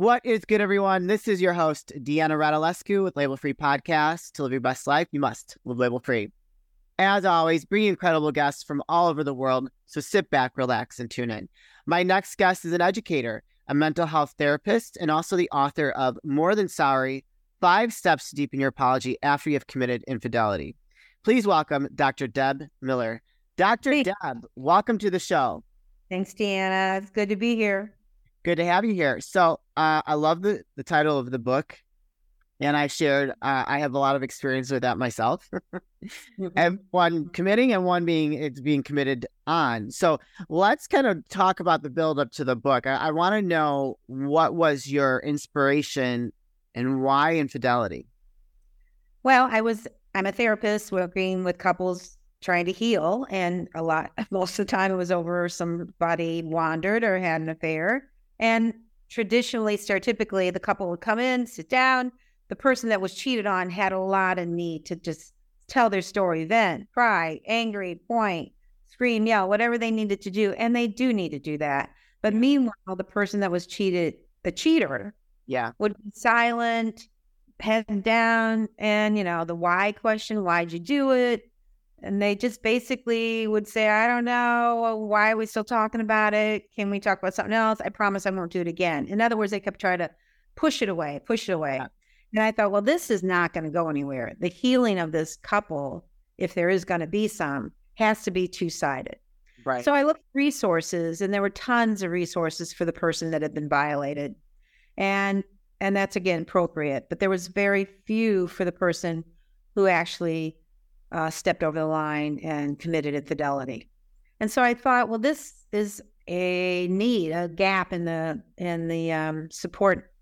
What is good, everyone? This is your host, Deanna Radulescu with Label Free Podcast. To live your best life, you must live label free. As always, bring incredible guests from all over the world. So sit back, relax, and tune in. My next guest is an educator, a mental health therapist, and also the author of More Than Sorry Five Steps to Deepen Your Apology After You Have Committed Infidelity. Please welcome Dr. Deb Miller. Dr. Hey. Deb, welcome to the show. Thanks, Deanna. It's good to be here. Good to have you here. So, uh, I love the, the title of the book, and I shared uh, I have a lot of experience with that myself. and one committing and one being it's being committed on. So let's kind of talk about the build up to the book. I, I want to know what was your inspiration and why infidelity. Well, I was I'm a therapist working with couples trying to heal, and a lot most of the time it was over somebody wandered or had an affair. And traditionally, stereotypically, the couple would come in, sit down. The person that was cheated on had a lot of need to just tell their story, then, cry, angry, point, scream, yell, whatever they needed to do. And they do need to do that. But meanwhile, the person that was cheated, the cheater, Yeah. would be silent, head down, and you know, the why question, why'd you do it? And they just basically would say, I don't know. Why are we still talking about it? Can we talk about something else? I promise I won't do it again. In other words, they kept trying to push it away, push it away. Yeah. And I thought, well, this is not going to go anywhere. The healing of this couple, if there is going to be some, has to be two sided. Right. So I looked at resources, and there were tons of resources for the person that had been violated, and and that's again appropriate. But there was very few for the person who actually uh, stepped over the line and committed infidelity. And so I thought, well, this is a need, a gap in the in the um, support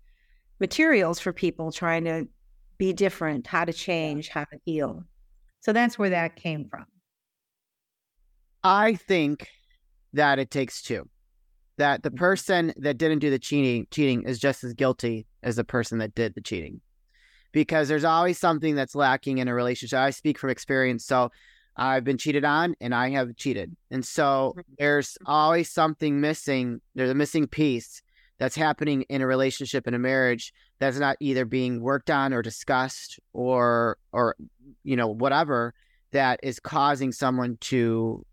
materials for people trying to be different, how to change, how to heal. So that's where that came from. I think that it takes two. That the person that didn't do the cheating cheating is just as guilty as the person that did the cheating. Because there's always something that's lacking in a relationship. I speak from experience. So I've been cheated on and I have cheated. And so mm-hmm. there's always something missing. There's a missing piece that's happening in a relationship in a marriage that's not either being worked on or discussed or or you know whatever that is causing someone to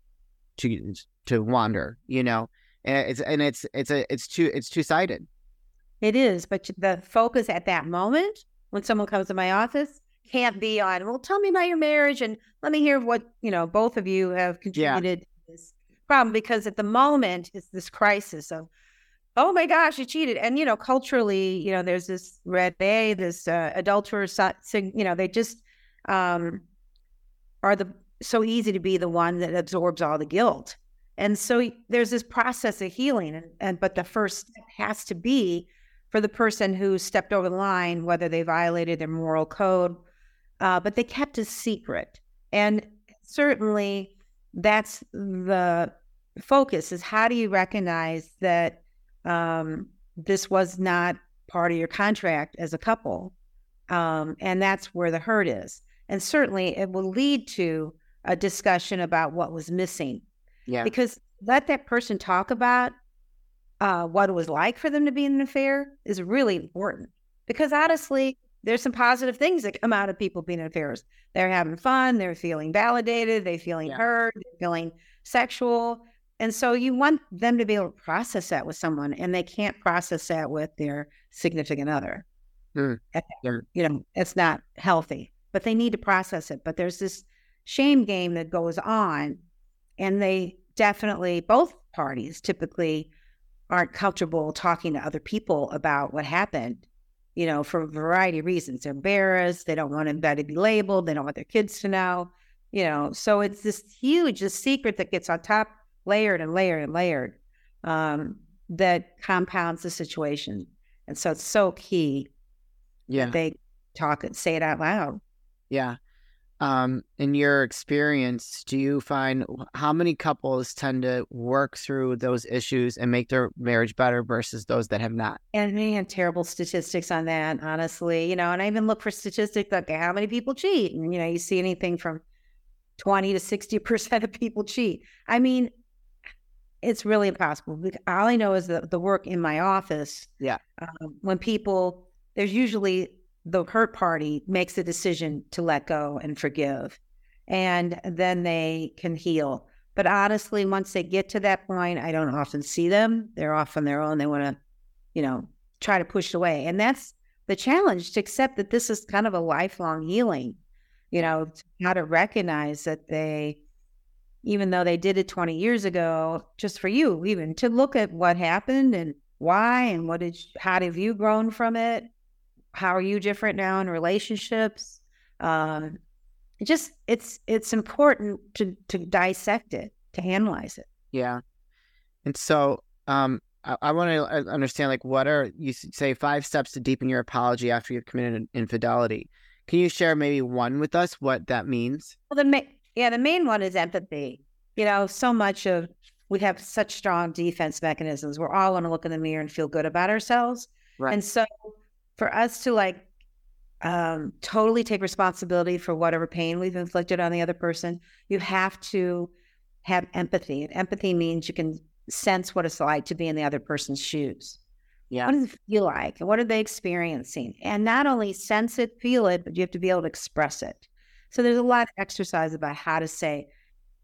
to to wander you know and it's and it's it's a it's two it's two sided It is, but the focus at that moment when someone comes to my office can't be on, well, tell me about your marriage and let me hear what, you know, both of you have contributed to this problem. Because at the moment, it's this crisis of, oh my gosh, you cheated. And, you know, culturally, you know, there's this red A, this uh, adulterer, so- you know, they just um, are the so easy to be the one that absorbs all the guilt. And so there's this process of healing. And, and but the first step has to be for the person who stepped over the line, whether they violated their moral code, uh, but they kept a secret. And certainly that's the focus is how do you recognize that um, this was not part of your contract as a couple? Um, and that's where the hurt is. And certainly it will lead to a discussion about what was missing yeah because let that person talk about uh, what it was like for them to be in an affair is really important. Because honestly, there's some positive things that come out of people being in affairs. They're having fun, they're feeling validated, they're feeling Yeah. heard, they're feeling sexual. And so you want them to be able to process that with someone, and they can't process that with their significant other. Hmm. You know, it's not healthy, but they need to process it. But there's this shame game that goes on, and they definitely, both parties typically aren't comfortable talking to other people about what happened, you know, for a variety of reasons. They're embarrassed. They don't want anybody to be labeled. They don't want their kids to know, you know. So it's this huge this secret that gets on top, layered and layered and layered, um, that compounds the situation. And so it's so key yeah that they talk and say it out loud. yeah um in your experience do you find how many couples tend to work through those issues and make their marriage better versus those that have not And we have terrible statistics on that, honestly. You know, and I even look for statistics like how many people cheat. And, you know, you see anything from 20 to 60% of people cheat. I mean, it's really impossible. All I know is that the work in my office. Yeah. Um, when people, there's usually the hurt party makes a decision to let go and forgive, and then they can heal. But honestly, once they get to that point, I don't often see them. They're off on their own. They want to, you know, try to push it away. And that's the challenge to accept that this is kind of a lifelong healing, you know, how to recognize that they, even though they did it 20 years ago, just for you, even to look at what happened and why and what did, how have you grown from it? How are you different now in relationships? Um, it just, it's, it's important to, to dissect it, to analyze it. Yeah. And so, um, I, I want to uh, understand like what are you say five steps to deepen your apology after you've committed infidelity. Can you share maybe one with us what that means? Well, the ma- yeah, the main one is empathy. You know, so much of we have such strong defense mechanisms. We're all going to look in the mirror and feel good about ourselves. Right. And so for us to like um, totally take responsibility for whatever pain we've inflicted on the other person, you have to have empathy. And empathy means you can sense what it's like to be in the other person's shoes. Yeah. What does it feel like? And what are they experiencing? And not only sense it, feel it, but you have to be able to express it. So there's a lot of exercise about how to say,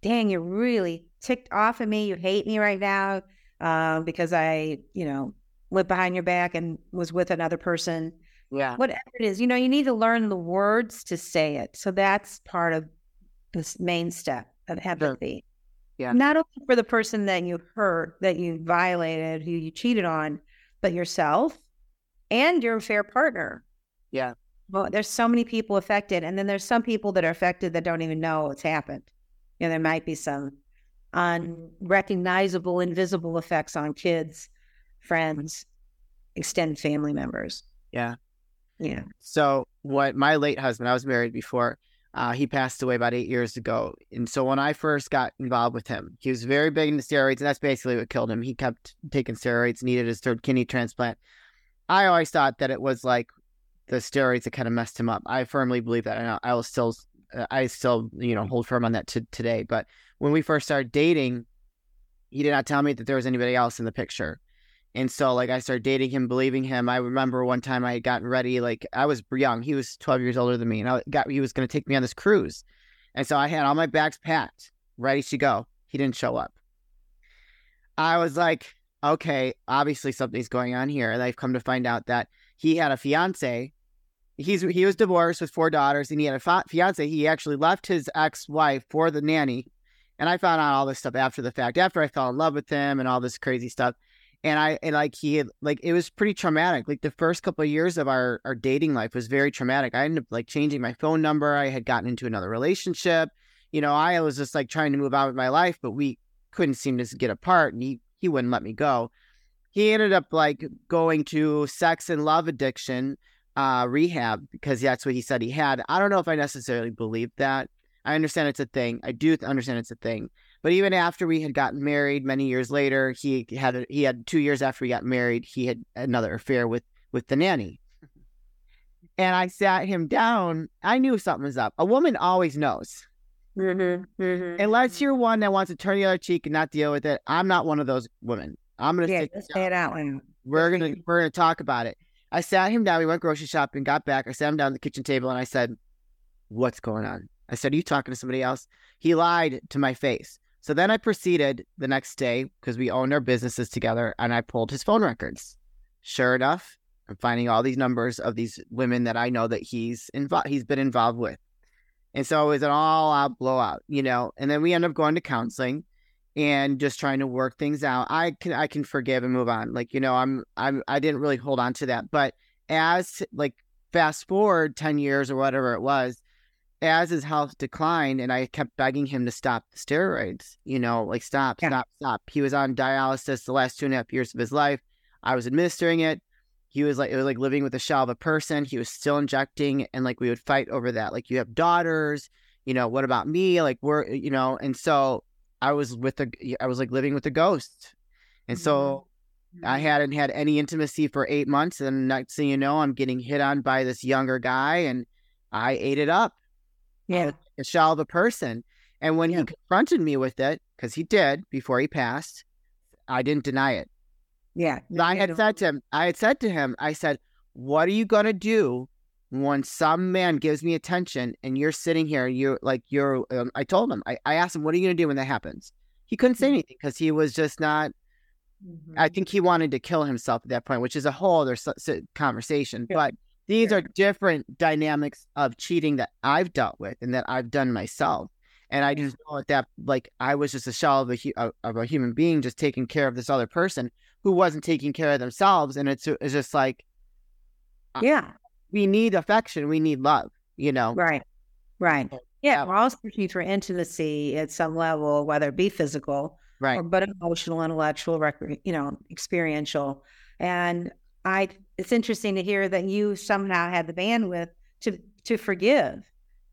dang, you're really ticked off at me. You hate me right now uh, because I, you know, went behind your back and was with another person. Yeah. Whatever it is, you know, you need to learn the words to say it. So that's part of this main step of empathy. Yeah. Not only for the person that you hurt, that you violated, who you cheated on, but yourself and your fair partner. Yeah. Well, there's so many people affected. And then there's some people that are affected that don't even know it's happened. You know, there might be some unrecognizable, invisible effects on kids, friends, extended family members. Yeah. Yeah. So, what my late husband, I was married before, uh, he passed away about eight years ago. And so when I first got involved with him, he was very big into steroids, and that's basically what killed him. He kept taking steroids, needed his third kidney transplant. I always thought that it was like the steroids that kind of messed him up. I firmly believe that, and I will still, uh, I still, you know, hold firm on that to today. But when we first started dating, he did not tell me that there was anybody else in the picture. And so, like, I started dating him, believing him. I remember one time I had gotten ready, like, I was young. He was 12 years older than me, and I got he was going to take me on this cruise. And so I had all my bags packed, ready to go. He didn't show up. I was like, okay, obviously something's going on here. And I've come to find out that he had a fiance. He's he was divorced with four daughters, and he had a fa- fiance. He actually left his ex wife for the nanny. And I found out all this stuff after the fact, after I fell in love with him and all this crazy stuff and I and like he had like it was pretty traumatic. Like the first couple of years of our our dating life was very traumatic. I ended up like changing my phone number. I had gotten into another relationship. You know, I was just like trying to move on with my life, but we couldn't seem to get apart, and he he wouldn't let me go. He ended up like going to sex and love addiction uh, rehab because that's what he said he had. I don't know if I necessarily believe that. I understand it's a thing. I do understand it's a thing. But even after we had gotten married, many years later, he had a, he had two years after we got married, he had another affair with with the nanny. And I sat him down. I knew something was up. A woman always knows. Mm-hmm, mm-hmm, Unless mm-hmm. you're one that wants to turn the other cheek and not deal with it, I'm not one of those women. I'm gonna yeah, say it out. We're gonna we're gonna talk about it. I sat him down. We went grocery shopping, got back. I sat him down at the kitchen table, and I said, "What's going on?" I said, Are you talking to somebody else? He lied to my face. So then I proceeded the next day because we owned our businesses together and I pulled his phone records. Sure enough, I'm finding all these numbers of these women that I know that he's involved he's been involved with. And so it was an all out blowout, you know. And then we end up going to counseling and just trying to work things out. I can I can forgive and move on. Like, you know, I'm I'm I didn't really hold on to that. But as like fast forward 10 years or whatever it was, as his health declined and I kept begging him to stop the steroids, you know, like stop, yeah. stop, stop. He was on dialysis the last two and a half years of his life. I was administering it. He was like, it was like living with a shell of a person. He was still injecting and like we would fight over that. Like, you have daughters, you know, what about me? Like, we're, you know, and so I was with a, I was like living with a ghost. And so mm-hmm. I hadn't had any intimacy for eight months. And next thing you know, I'm getting hit on by this younger guy and I ate it up yeah. a shell of a person. And when yeah. he confronted me with it, because he did before he passed, I didn't deny it. Yeah. I had said to him, I had said to him, I said, What are you gonna do when some man gives me attention and you're sitting here, you're like you're um, I told him, I, I asked him, What are you gonna do when that happens? He couldn't say mm-hmm. anything because he was just not mm-hmm. I think he wanted to kill himself at that point, which is a whole other conversation. Yeah. But these yeah. are different dynamics of cheating that I've dealt with and that I've done myself. And I just know that, like, I was just a shell of a, of a human being just taking care of this other person who wasn't taking care of themselves. And it's, it's just like, uh, yeah, we need affection. We need love, you know? Right. Right. Yeah. We're all searching for intimacy at some level, whether it be physical, right. or, but emotional, intellectual, you know, experiential. And I, it's interesting to hear that you somehow had the bandwidth to, to forgive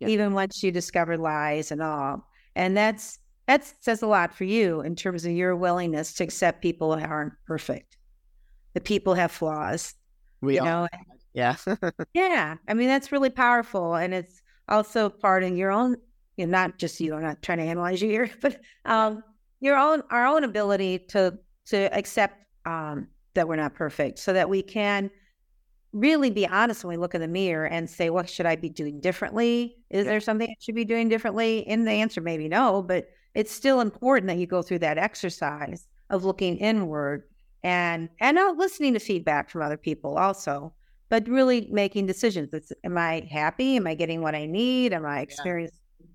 yeah. even once you discovered lies and all. And that's, that says a lot for you in terms of your willingness to accept people who aren't perfect. The people have flaws. We you know? Yeah. yeah. I mean, that's really powerful. And it's also part of your own, you know, not just you, I'm not trying to analyze you here, but um, your own, our own ability to, to accept um, that we're not perfect so that we can really be honest when we look in the mirror and say, what should I be doing differently? Is yeah. there something I should be doing differently? And the answer maybe no, but it's still important that you go through that exercise of looking inward and and not listening to feedback from other people also, but really making decisions. It's, am I happy? Am I getting what I need? Am I experiencing yeah.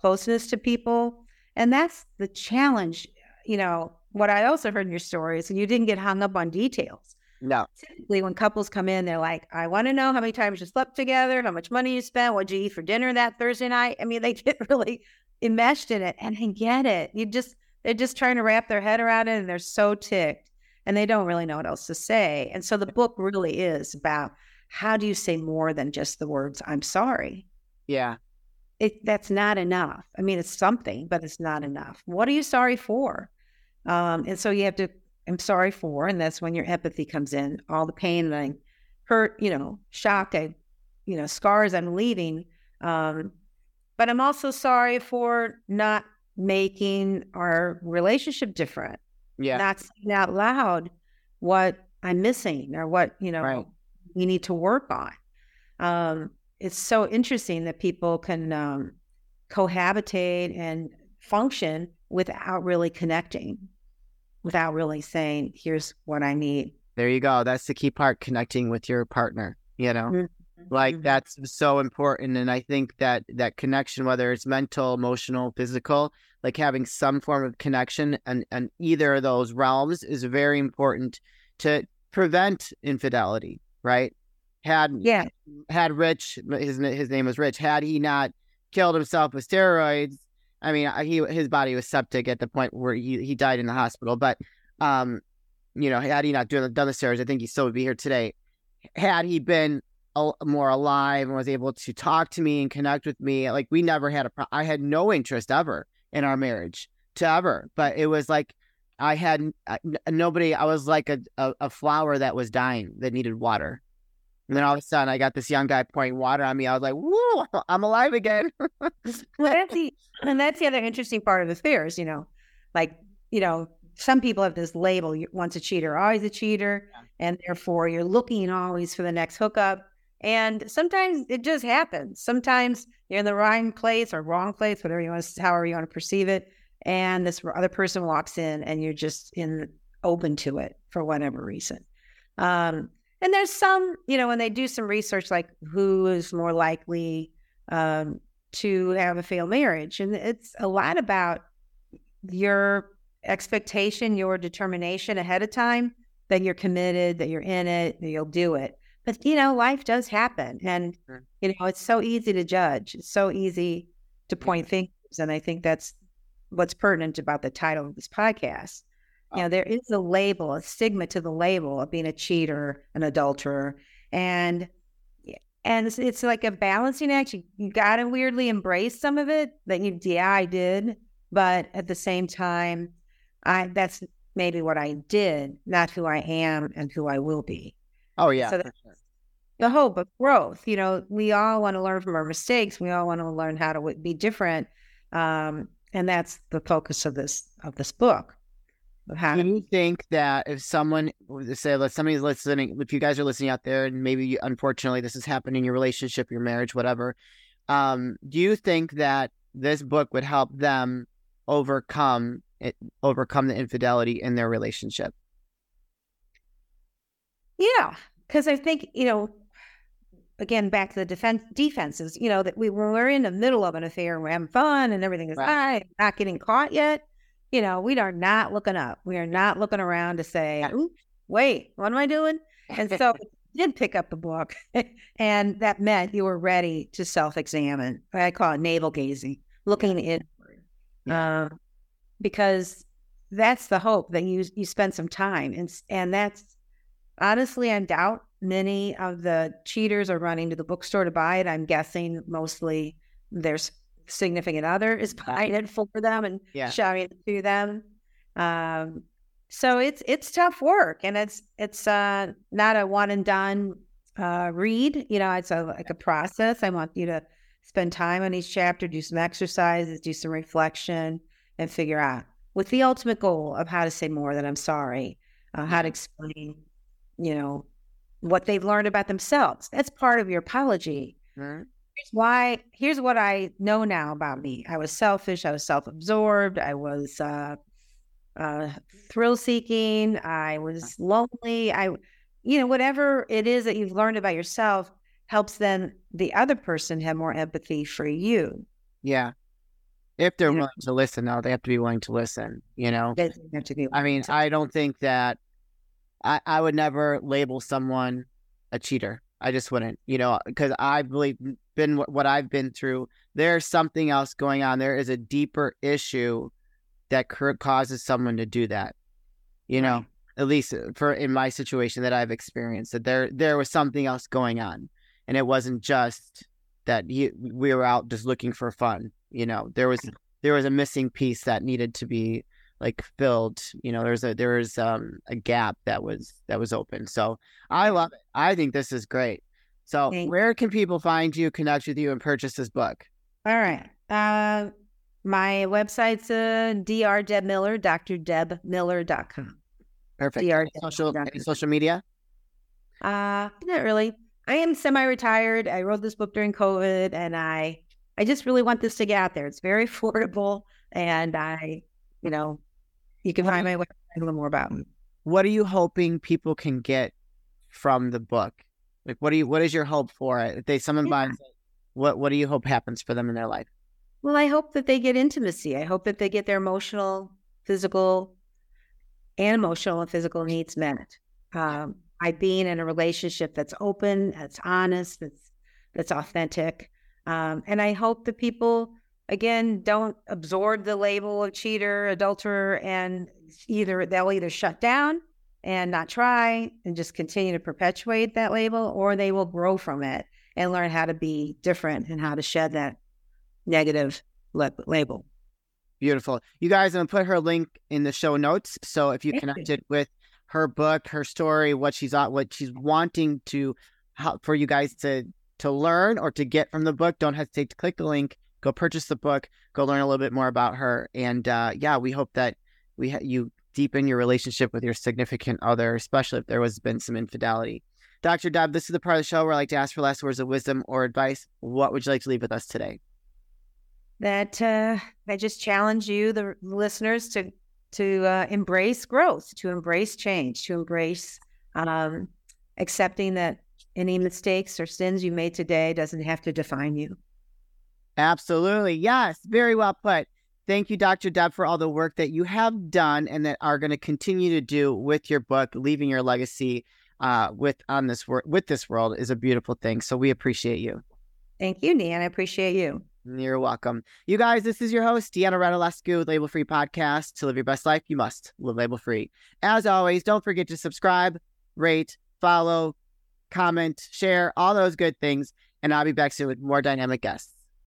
closeness to people? And that's the challenge. You know, what I also heard in your story is you didn't get hung up on details. No. Typically, when couples come in, they're like, I want to know how many times you slept together, how much money you spent, what you eat for dinner that Thursday night. I mean, they get really enmeshed in it and I get it. You just, they're just trying to wrap their head around it and they're so ticked and they don't really know what else to say. And so the book really is about how do you say more than just the words, I'm sorry? Yeah. It, that's not enough. I mean, it's something, but it's not enough. What are you sorry for? Um, and so you have to I'm sorry for, and that's when your empathy comes in. All the pain that I hurt, you know, shock, I, you know, scars I'm leaving. Um, but I'm also sorry for not making our relationship different. Yeah. Not saying out loud what I'm missing or what, you know, right. we need to work on. Um, it's so interesting that people can um, cohabitate and function without really connecting without really saying, here's what I need. There you go. That's the key part connecting with your partner, you know? Mm-hmm. Like mm-hmm. that's so important. And I think that that connection, whether it's mental, emotional, physical, like having some form of connection and, and either of those realms is very important to prevent infidelity, right? Had yeah, had Rich, his his name was Rich. Had he not killed himself with steroids, I mean, he his body was septic at the point where he, he died in the hospital. But, um, you know, had he not done, done the steroids, I think he still would be here today. Had he been more alive and was able to talk to me and connect with me, like we never had a, pro- I had no interest ever in our marriage to ever. But it was like I had nobody. I was like a, a, a flower that was dying that needed water. And then all of a sudden, I got this young guy pouring water on me. I was like, "Whoa, I'm alive again!" well, that's the and that's the other interesting part of the fears. You know, like you know, some people have this label: once a cheater, always a cheater, yeah. and therefore you're looking always for the next hookup. And sometimes it just happens. Sometimes you're in the wrong place or wrong place, whatever you want, to, however you want to perceive it. And this other person walks in, and you're just in open to it for whatever reason. Um, and there's some, you know, when they do some research, like who is more likely um, to have a failed marriage, and it's a lot about your expectation, your determination ahead of time that you're committed, that you're in it, that you'll do it. But you know, life does happen, and you know, it's so easy to judge. It's so easy to point fingers, and I think that's what's pertinent about the title of this podcast you know, there is a label, a stigma to the label of being a cheater, an adulterer, and and it's, it's like a balancing act. You, you got to weirdly embrace some of it. That you, yeah, I did, but at the same time, I that's maybe what I did, not who I am and who I will be. Oh yeah, so sure. the hope of growth. You know, we all want to learn from our mistakes. We all want to learn how to be different, um, and that's the focus of this of this book Do you think that if someone say, let somebody's listening, if you guys are listening out there, and maybe you, unfortunately this is happening in your relationship, your marriage, whatever, um, do you think that this book would help them overcome it, overcome the infidelity in their relationship? Yeah, because I think you know, again, back to the defense defenses. You know that we we're in the middle of an affair, we're having fun and everything is right. fine, not getting caught yet. You know, we are not looking up. We are not looking around to say, "Wait, what am I doing?" And so did pick up the book, and that meant you were ready to self-examine. I call it navel gazing, looking inward, uh, because that's the hope that you you spend some time, and and that's honestly, I doubt many of the cheaters are running to the bookstore to buy it. I'm guessing mostly their significant other is buying it for them and yeah. showing it to them. Um, so it's it's tough work, and it's it's uh, not a one and done uh, read. You know, it's a like a process. I want you to spend time on each chapter, do some exercises, do some reflection, and figure out with the ultimate goal of how to say more than I'm sorry, uh, how to explain you know, what they've learned about themselves. That's part of your apology. Here's why, here's what I know now about me. I was selfish, I was self-absorbed, I was uh, uh, thrill seeking, I was lonely. I you know, whatever it is that you've learned about yourself helps then the other person have more empathy for you. Yeah. If they're you willing know? to listen, though, they have to be willing to listen, you know? They have to be I mean, I don't think that I, I would never label someone a cheater. I just wouldn't, you know, because I've really been what I've been through. There's something else going on. There is a deeper issue that causes someone to do that. You know, at least uh, for in my situation that I've experienced, that there there was something else going on, and it wasn't just that he, we were out just looking for fun. You know, there was there was a missing piece that needed to be like filled you know there's a there's um a gap that was that was open so i love it i think this is great so Thanks. where can people find you connect with you and purchase this book all right uh my website's uh drdebmiller drdebmiller.com perfect Dr. social any social media uh not really i am semi-retired i wrote this book during covid and i i just really want this to get out there it's very affordable and i you know you can find my website a little more about them. What are you hoping people can get from the book? Like, what do you? What is your hope for it? If they someone yeah. buys it, what what do you hope happens for them in their life? Well, I hope that they get intimacy. I hope that they get their emotional, physical, and emotional and physical needs met. Um, by being in a relationship that's open, that's honest, that's that's authentic, um, and I hope that people again, don't absorb the label of cheater, adulterer, and either they'll either shut down and not try and just continue to perpetuate that label, or they will grow from it and learn how to be different and how to shed that negative label. Beautiful. You guys, I'm gonna put her link in the show notes. So if you Thank connected you. with her book, her story, what she's what she's wanting to help for you guys to to learn or to get from the book, don't hesitate to click the link go purchase the book, go learn a little bit more about her. And uh, yeah, we hope that we ha- you deepen your relationship with your significant other, especially if there has been some infidelity. Dr. Deb, this is the part of the show where I like to ask for last words of wisdom or advice. What would you like to leave with us today? That uh, I just challenge you, the listeners, to to uh, embrace growth, to embrace change, to embrace um, accepting that any mistakes or sins you made today doesn't have to define you. Absolutely. Yes. Very well put. Thank you, Dr. Deb, for all the work that you have done and that are going to continue to do with your book, leaving your legacy uh, with on this work with this world is a beautiful thing. So we appreciate you. Thank you, Deanna. I appreciate you. You're welcome. You guys, this is your host, Deanna Radulescu with Label Free Podcast. To live your best life, you must live label free. As always, don't forget to subscribe, rate, follow, comment, share, all those good things. And I'll be back soon with more dynamic guests.